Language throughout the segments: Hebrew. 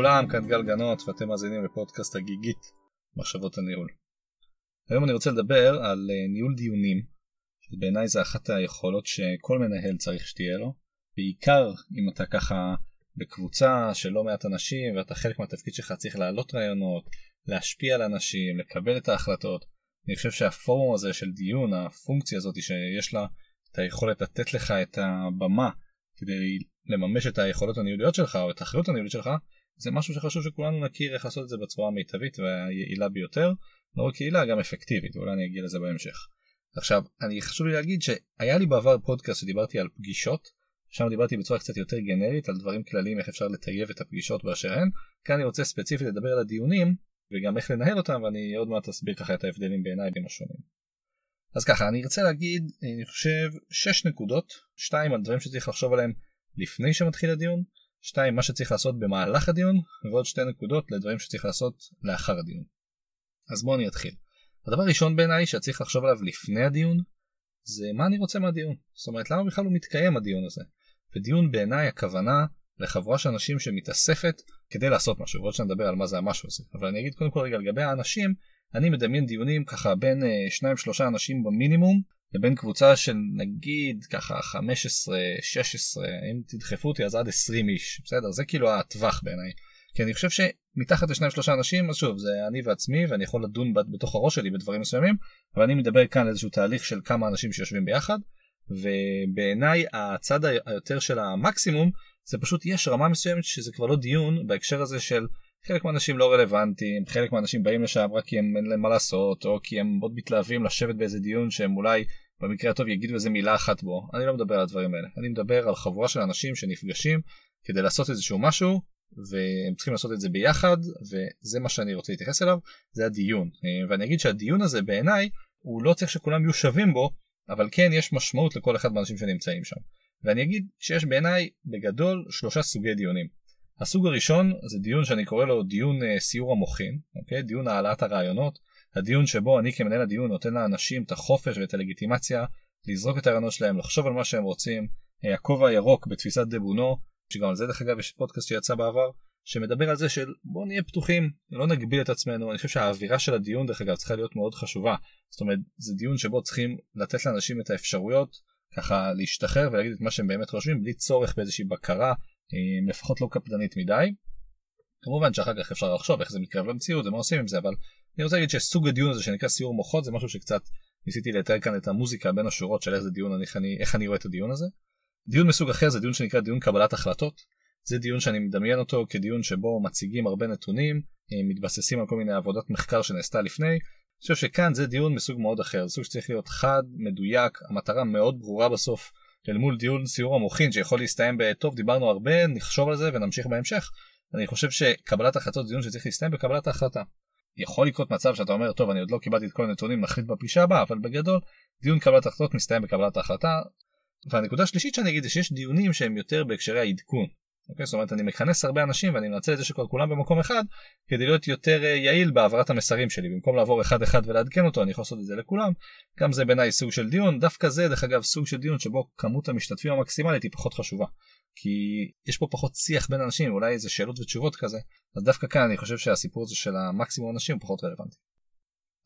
לכולם, כאן גל גנות ואתם מאזינים לפודקאסט הגיגית מחשבות הניהול. היום אני רוצה לדבר על אה, ניהול דיונים, שבעיניי זה אחת היכולות שכל מנהל צריך שתהיה לו, בעיקר אם אתה ככה בקבוצה של לא מעט אנשים ואתה חלק מהתפקיד שלך צריך להעלות רעיונות, להשפיע על אנשים, לקבל את ההחלטות. אני חושב שהפורום הזה של דיון, הפונקציה הזאת שיש לה את היכולת לתת לך את הבמה כדי לממש את היכולות הניהוליות שלך או את האחריות הניהולית שלך, זה משהו שחשוב שכולנו נכיר איך לעשות את זה בצורה המיטבית והיעילה ביותר, לא רק יעילה, גם אפקטיבית, ואולי אני אגיע לזה בהמשך. עכשיו, אני חשוב לי להגיד שהיה לי בעבר פודקאסט שדיברתי על פגישות, שם דיברתי בצורה קצת יותר גנרית על דברים כלליים איך אפשר לטייב את הפגישות באשר הן, כאן אני רוצה ספציפית לדבר על הדיונים וגם איך לנהל אותם ואני עוד מעט אסביר ככה את ההבדלים בעיניי בין השונים. אז ככה אני ארצה להגיד אני חושב 6 נקודות, 2 על דברים שצריך לחשוב עליהם לפני שמתחיל הדיון, 2 מה שצריך לעשות במהלך הדיון ועוד 2 נקודות לדברים שצריך לעשות לאחר הדיון. אז בואו אני אתחיל. הדבר הראשון בעיניי שצריך לחשוב עליו לפני הדיון זה מה אני רוצה מהדיון. זאת אומרת למה בכלל הוא מתקיים הדיון הזה. ודיון בעיניי הכוונה לחבורה של אנשים שמתאספת כדי לעשות משהו ועוד שנדבר על מה זה המשהו הזה אבל אני אגיד קודם כל רגע לגבי האנשים אני מדמיין דיונים ככה בין אה, שניים שלושה אנשים במינימום לבין קבוצה של נגיד ככה 15 16 אם תדחפו אותי אז עד 20 איש. בסדר? זה כאילו הטווח בעיניי. כי אני חושב שמתחת לשניים שלושה אנשים אז שוב זה אני ועצמי ואני יכול לדון בתוך הראש שלי בדברים מסוימים אבל אני מדבר כאן על איזשהו תהליך של כמה אנשים שיושבים ביחד ובעיניי הצד היותר של המקסימום זה פשוט יש רמה מסוימת שזה כבר לא דיון בהקשר הזה של חלק מהאנשים לא רלוונטיים, חלק מהאנשים באים לשם רק כי הם אין להם מה לעשות, או כי הם מאוד מתלהבים לשבת באיזה דיון שהם אולי במקרה הטוב יגידו איזה מילה אחת בו. אני לא מדבר על הדברים האלה, אני מדבר על חבורה של אנשים שנפגשים כדי לעשות איזשהו משהו, והם צריכים לעשות את זה ביחד, וזה מה שאני רוצה להתייחס אליו, זה הדיון. ואני אגיד שהדיון הזה בעיניי, הוא לא צריך שכולם יהיו שווים בו, אבל כן יש משמעות לכל אחד מהאנשים שנמצאים שם. ואני אגיד שיש בעיניי בגדול שלושה סוגי דיונים. הסוג הראשון זה דיון שאני קורא לו דיון אה, סיור המוחין, אוקיי? דיון העלאת הרעיונות, הדיון שבו אני כמנהל הדיון נותן לאנשים את החופש ואת הלגיטימציה לזרוק את הרעיונות שלהם, לחשוב על מה שהם רוצים, אה, הכובע הירוק בתפיסת דה בונו, שגם על זה דרך אגב יש פודקאסט שיצא בעבר, שמדבר על זה של בוא נהיה פתוחים, לא נגביל את עצמנו, אני חושב שהאווירה של הדיון דרך אגב צריכה להיות מאוד חשובה, זאת אומרת זה דיון שבו צריכים לתת לאנשים את האפשרויות ככה להשתחרר ולהגיד את מה שהם באמת חושבים בלי צורך באיזושהי בקרה לפחות לא קפדנית מדי. כמובן שאחר כך אפשר לחשוב איך זה מתקרב למציאות ומה עושים עם זה אבל אני רוצה להגיד שסוג הדיון הזה שנקרא סיור מוחות זה משהו שקצת ניסיתי לתאר כאן את המוזיקה בין השורות של איך זה דיון איך אני, איך אני רואה את הדיון הזה. דיון מסוג אחר זה דיון שנקרא דיון קבלת החלטות זה דיון שאני מדמיין אותו כדיון שבו מציגים הרבה נתונים אה, מתבססים על כל מיני עבודת מחקר שנעשתה לפני. אני חושב שכאן זה דיון מסוג מאוד אחר זה סוג שצריך להיות חד מדויק המטרה מאוד ברורה בסוף אל מול דיון סיור המוחין שיכול להסתיים בטוב דיברנו הרבה נחשוב על זה ונמשיך בהמשך אני חושב שקבלת החלטות דיון שצריך להסתיים בקבלת ההחלטה. יכול לקרות מצב שאתה אומר טוב אני עוד לא קיבלתי את כל הנתונים נחליט בפגישה הבאה אבל בגדול דיון קבלת החלטות מסתיים בקבלת ההחלטה. והנקודה השלישית שאני אגיד זה שיש דיונים שהם יותר בהקשרי העדכון. אוקיי? זאת אומרת אני מכנס הרבה אנשים ואני מנצל את זה שכבר כולם במקום אחד כדי להיות יותר אה, יעיל בהעברת המסרים שלי במקום לעבור אחד אחד ולעדכן אותו אני יכול לעשות את זה לכולם גם זה בעיניי סוג של דיון דווקא זה דרך אגב סוג של דיון שבו כמות המשתתפים המקסימלית היא פחות חשובה כי יש פה פחות שיח בין אנשים אולי איזה שאלות ותשובות כזה אז דווקא כאן אני חושב שהסיפור הזה של המקסימום אנשים הוא פחות רלוונטי.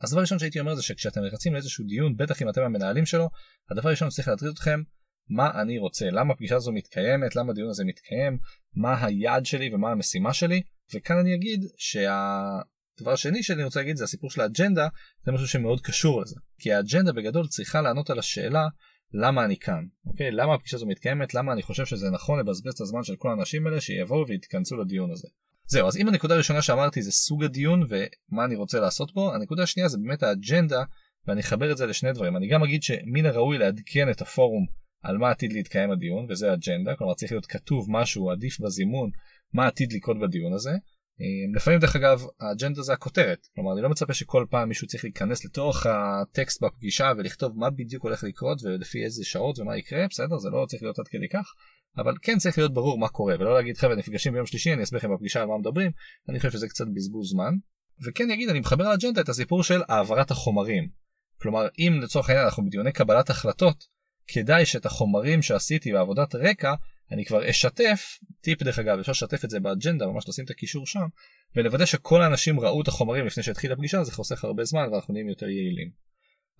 אז דבר ראשון שהייתי אומר זה שכשאתם רצים לאיזשהו דיון בטח אם אתם המנהלים שלו הדבר ראשון שצריך להטריד אתכם מה אני רוצה, למה הפגישה הזו מתקיימת, למה הדיון הזה מתקיים, מה היעד שלי ומה המשימה שלי, וכאן אני אגיד שהדבר השני שאני רוצה להגיד זה הסיפור של האג'נדה, זה משהו שמאוד קשור לזה. כי האג'נדה בגדול צריכה לענות על השאלה למה אני כאן, אוקיי? למה הפגישה הזו מתקיימת, למה אני חושב שזה נכון לבזבז את הזמן של כל האנשים האלה שיבואו ויתכנסו לדיון הזה. זהו, אז אם הנקודה הראשונה שאמרתי זה סוג הדיון ומה אני רוצה לעשות בו, הנקודה השנייה זה באמת האג'נדה, ואני אחבר את זה לשני דברים. אני גם אגיד שמן הראוי לעדכן את הפורום על מה עתיד להתקיים הדיון וזה אג'נדה כלומר צריך להיות כתוב משהו עדיף בזימון מה עתיד לקרות בדיון הזה. אה, לפעמים דרך אגב האג'נדה זה הכותרת. כלומר אני לא מצפה שכל פעם מישהו צריך להיכנס לתוך הטקסט בפגישה ולכתוב מה בדיוק הולך לקרות ולפי איזה שעות ומה יקרה בסדר? זה לא צריך להיות עד כדי כך. אבל כן צריך להיות ברור מה קורה ולא להגיד חבר'ה נפגשים ביום שלישי אני אסביר לכם בפגישה על מה מדברים. אני חושב שזה קצת בזבוז זמן. וכן יגיד אני מחבר לאג'נדה את הסיפור של העברת החומרים. כלומר אם לצורך העניין אנחנו בדיוני קבלת החלטות כדאי שאת החומרים שעשיתי בעבודת רקע אני כבר אשתף, טיפ דרך אגב, אפשר לשתף את זה באג'נדה, ממש לשים את הקישור שם, ולוודא שכל האנשים ראו את החומרים לפני שהתחיל הפגישה, זה חוסך הרבה זמן ואנחנו נהיים יותר יעילים.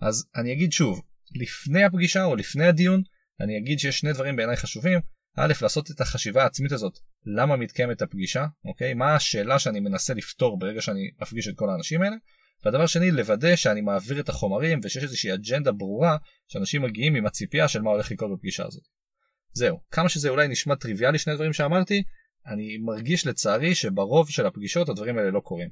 אז אני אגיד שוב, לפני הפגישה או לפני הדיון, אני אגיד שיש שני דברים בעיניי חשובים. א', לעשות את החשיבה העצמית הזאת, למה מתקיימת הפגישה, אוקיי? מה השאלה שאני מנסה לפתור ברגע שאני מפגיש את כל האנשים האלה? והדבר שני, לוודא שאני מעביר את החומרים ושיש איזושהי אג'נדה ברורה שאנשים מגיעים עם הציפייה של מה הולך לקרות בפגישה הזאת. זהו, כמה שזה אולי נשמע טריוויאלי שני דברים שאמרתי, אני מרגיש לצערי שברוב של הפגישות הדברים האלה לא קורים.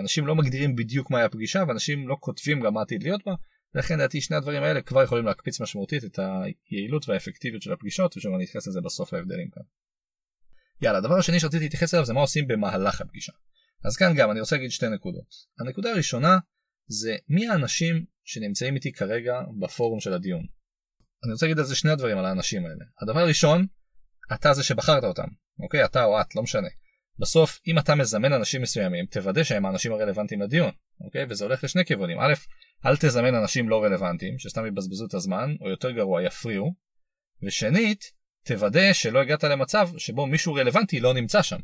אנשים לא מגדירים בדיוק מהי הפגישה ואנשים לא כותבים גם מה עתיד להיות בה, ולכן לדעתי שני הדברים האלה כבר יכולים להקפיץ משמעותית את היעילות והאפקטיביות של הפגישות ושוב אני אתייחס לזה בסוף להבדלים כאן. יאללה, הדבר השני שרציתי להתייחס אליו זה מה עושים במהלך הפגישה. אז כאן גם אני רוצה להגיד שתי נקודות. הנקודה הראשונה זה מי האנשים שנמצאים איתי כרגע בפורום של הדיון. אני רוצה להגיד על זה שני הדברים על האנשים האלה. הדבר הראשון, אתה זה שבחרת אותם, אוקיי? אתה או את, לא משנה. בסוף, אם אתה מזמן אנשים מסוימים, תוודא שהם האנשים הרלוונטיים לדיון, אוקיי? וזה הולך לשני כיוונים. א', אל תזמן אנשים לא רלוונטיים, שסתם יבזבזו את הזמן, או יותר גרוע, יפריעו. ושנית, תוודא שלא הגעת למצב שבו מישהו רלוונטי לא נמצא שם,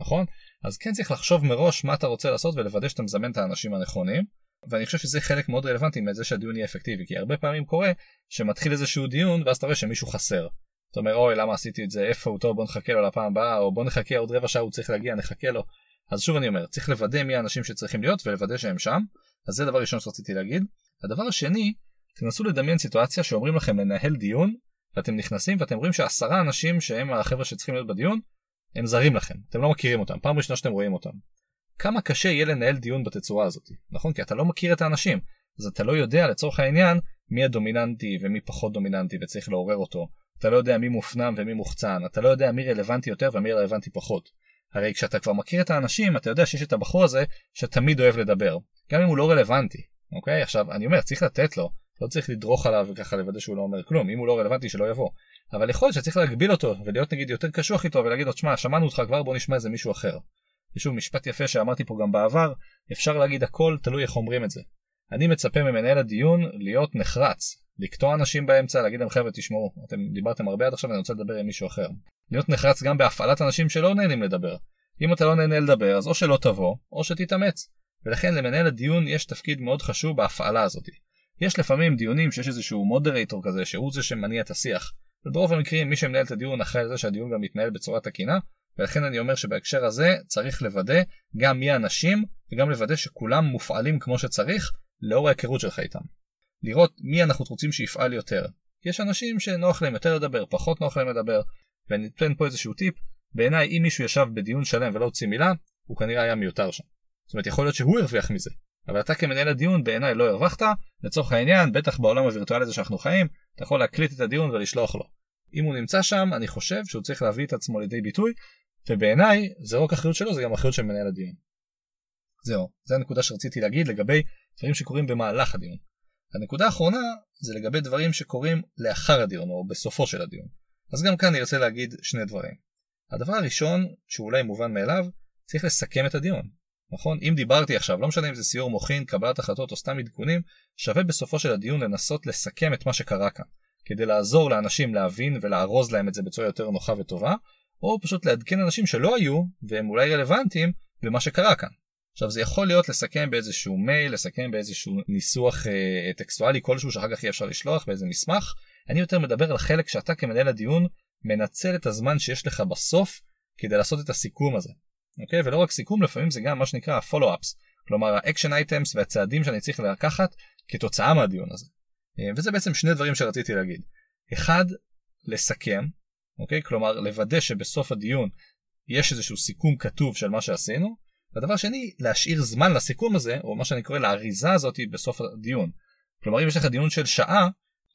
נכון? אז כן צריך לחשוב מראש מה אתה רוצה לעשות ולוודא שאתה מזמן את האנשים הנכונים. ואני חושב שזה חלק מאוד רלוונטי מזה שהדיון יהיה אפקטיבי, כי הרבה פעמים קורה שמתחיל איזשהו דיון ואז אתה רואה שמישהו חסר. אתה אומר אוי למה עשיתי את זה איפה הוא טוב בוא נחכה לו לפעם הבאה או בוא נחכה עוד רבע שעה הוא צריך להגיע נחכה לו. אז שוב אני אומר צריך לוודא מי האנשים שצריכים להיות ולוודא שהם שם. אז זה דבר ראשון שרציתי להגיד. הדבר השני תנסו לדמיין סיטואציה שאומרים לכם לנהל דיון ואתם נכנסים ואתם רואים שעשרה אנשים שהם החבר'ה שצריכים להיות בדיון הם זרים לכם אתם לא מכירים אותם פעם ראשונה שאתם רואים אותם. כמה קשה יהיה לנהל דיון בתצורה הזאת נכון כי אתה לא מכיר את האנשים אז אתה לא יודע לצורך העניין מי הדומיננטי ומי פחות דומיננטי וצריך לעורר אותו אתה לא יודע מי מופנם ומי מוחצן, אתה לא יודע מי רלוונטי יותר ומי רלוונטי פחות. הרי כשאתה כבר מכיר את האנשים, אתה יודע שיש את הבחור הזה שתמיד אוהב לדבר, גם אם הוא לא רלוונטי, אוקיי? עכשיו, אני אומר, צריך לתת לו, לא צריך לדרוך עליו וככה לוודא שהוא לא אומר כלום, אם הוא לא רלוונטי שלא יבוא. אבל יכול להיות שצריך להגביל אותו ולהיות נגיד יותר קשוח איתו ולהגיד לו, תשמע, שמענו אותך כבר, בוא נשמע איזה מישהו אחר. ושוב, משפט יפה שאמרתי פה גם בעבר, אפשר להגיד הכל, תלוי איך אומרים את זה. אני מצפה ממנהל הדיון להיות נחרץ, לקטוע אנשים באמצע, להגיד להם חבר'ה תשמעו, אתם דיברתם הרבה עד עכשיו ואני רוצה לדבר עם מישהו אחר. להיות נחרץ גם בהפעלת אנשים שלא נהנים לדבר. אם אתה לא נהנה לדבר אז או שלא תבוא, או שתתאמץ. ולכן למנהל הדיון יש תפקיד מאוד חשוב בהפעלה הזאת. יש לפעמים דיונים שיש איזשהו מודרטור כזה שהוא זה שמניע את השיח. וברוב המקרים מי שמנהל את הדיון אחראי לזה שהדיון גם מתנהל בצורה תקינה, ולכן אני אומר שבהקשר הזה צריך לוודא גם מי האנשים וגם לוודא שכולם מופעלים כמו שצריך לאור ההיכרות שלך איתם. לראות מי אנחנו רוצים שיפעל יותר. יש אנשים שנוח להם יותר לדבר, פחות נוח להם לדבר, ואני אתן פה איזשהו טיפ, בעיניי אם מישהו ישב בדיון שלם ולא הוציא מילה, הוא כנראה היה מיותר שם. זאת אומרת יכול להיות שהוא הרוויח מזה, אבל אתה כמנהל הדיון בעיניי לא הרווחת, לצורך העניין, בטח בעולם הווירטואלי הזה שאנחנו חיים, אתה יכול להקליט את הדיון ולשלוח לו. אם הוא נמצא שם, אני חושב שהוא צריך להביא את עצמו לידי ביטוי, ובעיניי זה רק אחריות שלו, זה גם אחריות של מנהל הדיון. זהו, זו הנקודה שרציתי להגיד לגבי דברים שקורים במהלך הדיון. הנקודה האחרונה זה לגבי דברים שקורים לאחר הדיון או בסופו של הדיון. אז גם כאן אני רוצה להגיד שני דברים. הדבר הראשון, שהוא אולי מובן מאליו, צריך לסכם את הדיון. נכון? אם דיברתי עכשיו, לא משנה אם זה סיור מוחין, קבלת החלטות או סתם עדכונים, שווה בסופו של הדיון לנסות לסכם את מה שקרה כאן, כדי לעזור לאנשים להבין ולארוז להם את זה בצורה יותר נוחה וטובה, או פשוט לעדכן אנשים שלא היו, והם אולי רלוונטיים, במה שקרה כאן. עכשיו זה יכול להיות לסכם באיזשהו מייל, לסכם באיזשהו ניסוח אה, טקסטואלי כלשהו שאחר כך יהיה אפשר לשלוח באיזה מסמך. אני יותר מדבר על חלק שאתה כמנהל הדיון מנצל את הזמן שיש לך בסוף כדי לעשות את הסיכום הזה. אוקיי? ולא רק סיכום, לפעמים זה גם מה שנקרא follow-ups. כלומר ה action items והצעדים שאני צריך לקחת כתוצאה מהדיון הזה. אה, וזה בעצם שני דברים שרציתי להגיד. אחד, לסכם, אוקיי? כלומר לוודא שבסוף הדיון יש איזשהו סיכום כתוב של מה שעשינו. והדבר שני, להשאיר זמן לסיכום הזה, או מה שאני קורא לאריזה הזאת בסוף הדיון. כלומר אם יש לך דיון של שעה,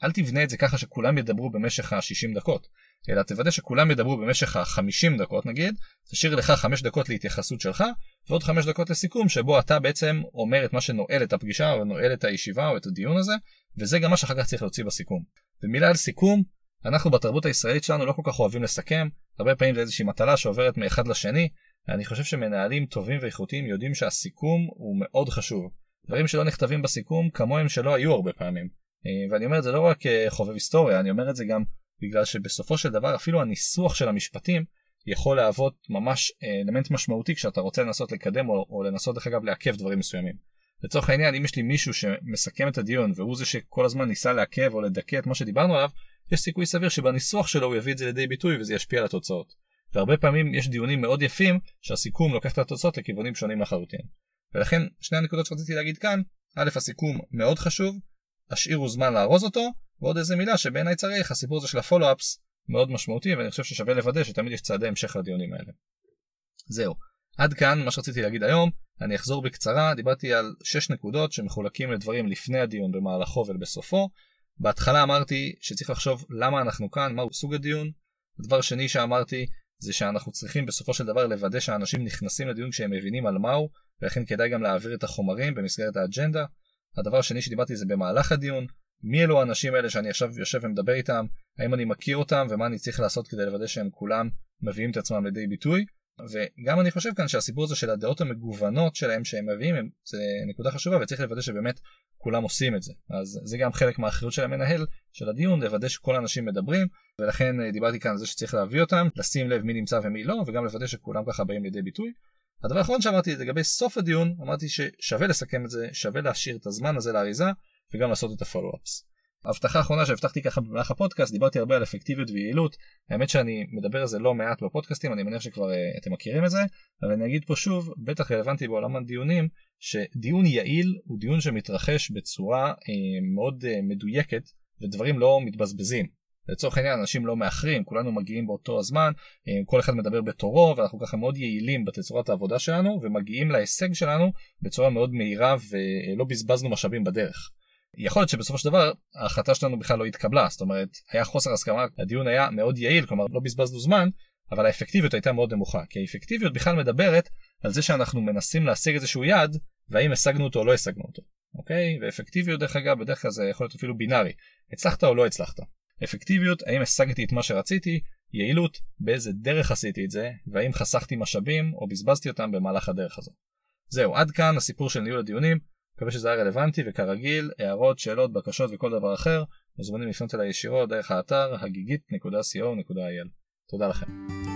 אל תבנה את זה ככה שכולם ידברו במשך ה-60 דקות, אלא תוודא שכולם ידברו במשך ה-50 דקות נגיד, תשאיר לך 5 דקות להתייחסות שלך, ועוד 5 דקות לסיכום שבו אתה בעצם אומר את מה שנועל את הפגישה או נועל את הישיבה או את הדיון הזה, וזה גם מה שאחר כך צריך להוציא בסיכום. ומילה על סיכום, אנחנו בתרבות הישראלית שלנו לא כל כך אוהבים לסכם, הרבה פעמים זה איזושהי מטלה שעוברת מאחד לשני, אני חושב שמנהלים טובים ואיכותיים יודעים שהסיכום הוא מאוד חשוב. דברים שלא נכתבים בסיכום כמוהם שלא היו הרבה פעמים. אה, ואני אומר את זה לא רק כחובב היסטוריה, אני אומר את זה גם בגלל שבסופו של דבר אפילו הניסוח של המשפטים יכול להוות ממש אה, אלמנט משמעותי כשאתה רוצה לנסות לקדם או, או לנסות דרך אגב לעכב דברים מסוימים. לצורך העניין אם יש לי מישהו שמסכם את הדיון והוא זה שכל הזמן ניסה לעכב או לדכא את מה שדיברנו עליו, יש סיכוי סביר שבניסוח שלו הוא יביא את זה לידי ביטוי וזה ישפיע על התוצאות. והרבה פעמים יש דיונים מאוד יפים שהסיכום לוקח את התוצאות לכיוונים שונים לחלוטין. ולכן שני הנקודות שרציתי להגיד כאן, א' הסיכום מאוד חשוב, השאירו זמן לארוז אותו, ועוד איזה מילה שבעיניי צריך, הסיפור הזה של הפולו-אפס מאוד משמעותי ואני חושב ששווה לוודא שתמיד יש צעדי המשך לדיונים האלה. זהו, עד כאן מה שרציתי להגיד היום, אני אחזור בקצרה, דיברתי על 6 נקודות שמחולקים לדברים לפני הדיון, במהלכו ובסופו. בהתחלה אמרתי שצריך לחשוב למה אנחנו כאן, מהו סוג הדיון. הדבר השני שאמרתי זה שאנחנו צריכים בסופו של דבר לוודא שאנשים נכנסים לדיון כשהם מבינים על מהו, ולכן כדאי גם להעביר את החומרים במסגרת האג'נדה. הדבר השני שדיברתי זה במהלך הדיון, מי אלו האנשים האלה שאני עכשיו יושב ומדבר איתם, האם אני מכיר אותם ומה אני צריך לעשות כדי לוודא שהם כולם מביאים את עצמם לידי ביטוי. וגם אני חושב כאן שהסיפור הזה של הדעות המגוונות שלהם שהם מביאים זה נקודה חשובה וצריך לוודא שבאמת כולם עושים את זה אז זה גם חלק מהאחריות של המנהל של הדיון לוודא שכל האנשים מדברים ולכן אה, דיברתי כאן על זה שצריך להביא אותם לשים לב מי נמצא ומי לא וגם לוודא שכולם ככה באים לידי ביטוי. הדבר האחרון שאמרתי לגבי סוף הדיון אמרתי ששווה לסכם את זה שווה להשאיר את הזמן הזה לאריזה וגם לעשות את הפולו-אפס. הבטחה אחרונה שהבטחתי ככה במהלך הפודקאסט דיברתי הרבה על אפקטיביות ויעילות האמת שאני מדבר על זה לא מעט בפודקאסטים אני מניח שכבר uh, אתם מכירים את זה אבל אני אגיד פה שוב בטח רלוונטי בעולם הדיונים שדיון יעיל הוא דיון שמתרחש בצורה uh, מאוד uh, מדויקת ודברים לא מתבזבזים לצורך העניין אנשים לא מאחרים כולנו מגיעים באותו הזמן כל אחד מדבר בתורו ואנחנו ככה מאוד יעילים בתצורת העבודה שלנו ומגיעים להישג שלנו בצורה מאוד מהירה ולא בזבזנו משאבים בדרך. יכול להיות שבסופו של דבר ההחלטה שלנו בכלל לא התקבלה זאת אומרת היה חוסר הסכמה הדיון היה מאוד יעיל כלומר לא בזבזנו זמן אבל האפקטיביות הייתה מאוד נמוכה כי האפקטיביות בכלל מדברת על זה שאנחנו מנסים להשיג איזשהו יעד והאם השגנו אותו או לא השגנו אותו אוקיי? ואפקטיביות דרך אגב בדרך כלל זה יכול להיות אפילו בינארי. הצלחת או לא הצלחת אפקטיביות האם השגתי את מה שרציתי יעילות באיזה דרך עשיתי את זה והאם חסכתי משאבים או בזבזתי אותם במהלך הדרך הזו. זהו עד כאן הסיפור של ניהול הדיונים מקווה שזה היה רלוונטי וכרגיל הערות שאלות בקשות וכל דבר אחר מוזמנים לפנות אליי ישירות דרך האתר הגיגית.co.il תודה לכם